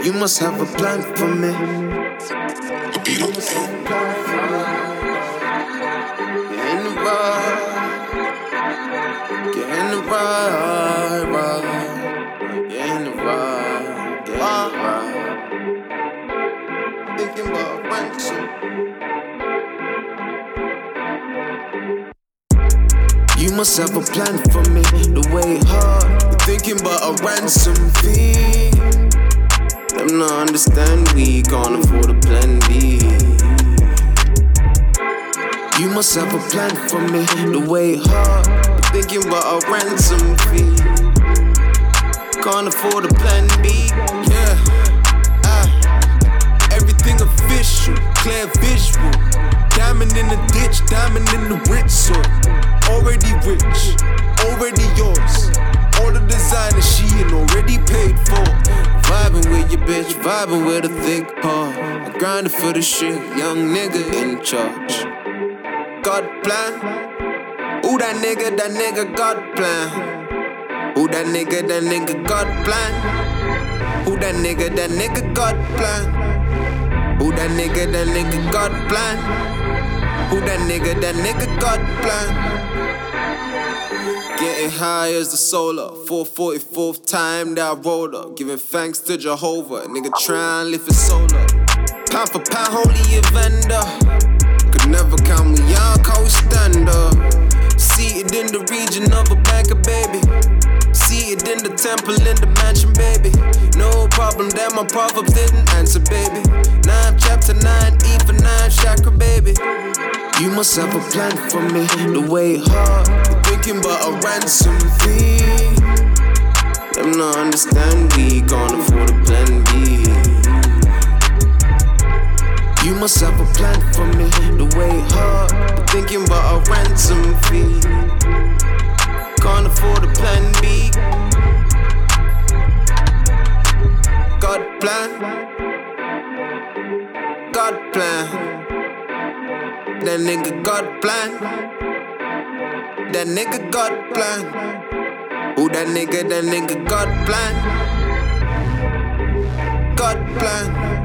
You must have a plan for me. Get in the ride. Get in the ride, ride. Get in the about ransom. You must have a plan for me. The way hard. Thinking about a ransom fee. Understand we can't afford a plan B. You must have a plan for me. The way hard. Thinking about a ransom fee. Can't afford a plan B. Yeah. Ah. Everything official, clear visual. Diamond in the ditch, diamond in the rich soil. Already rich, already yours. Bitch, vibing with a thick heart. I grinded for the shit, young nigga in charge. God plan. Ooh, that nigga, that nigga, God plan. Ooh, that nigga, that nigga, God plan. Ooh, that nigga, that nigga, God plan. Ooh, that nigga, that nigga, God plan. That nigga, that nigga, got plan. Getting high as the solar. 444th time that I rolled up. Giving thanks to Jehovah. Nigga try and lift his soul up. Pound for pound, holy vendor. Could never count me out, we stand up. Seated in the region of a banker, baby. Seated in the temple in the mansion, baby. No problem that my proverbs didn't answer, baby. Nine chapter nine, E for nine chakra, baby. You must have a plan for me. The way hard, thinking about a ransom fee. Them not understand we can't afford a plan B. You must have a plan for me. The way hard, thinking about a ransom fee. Can't afford a plan B. God plan. God plan. That nigga got plan. That nigga got plan. Who that nigga, that nigga got plan. Got plan.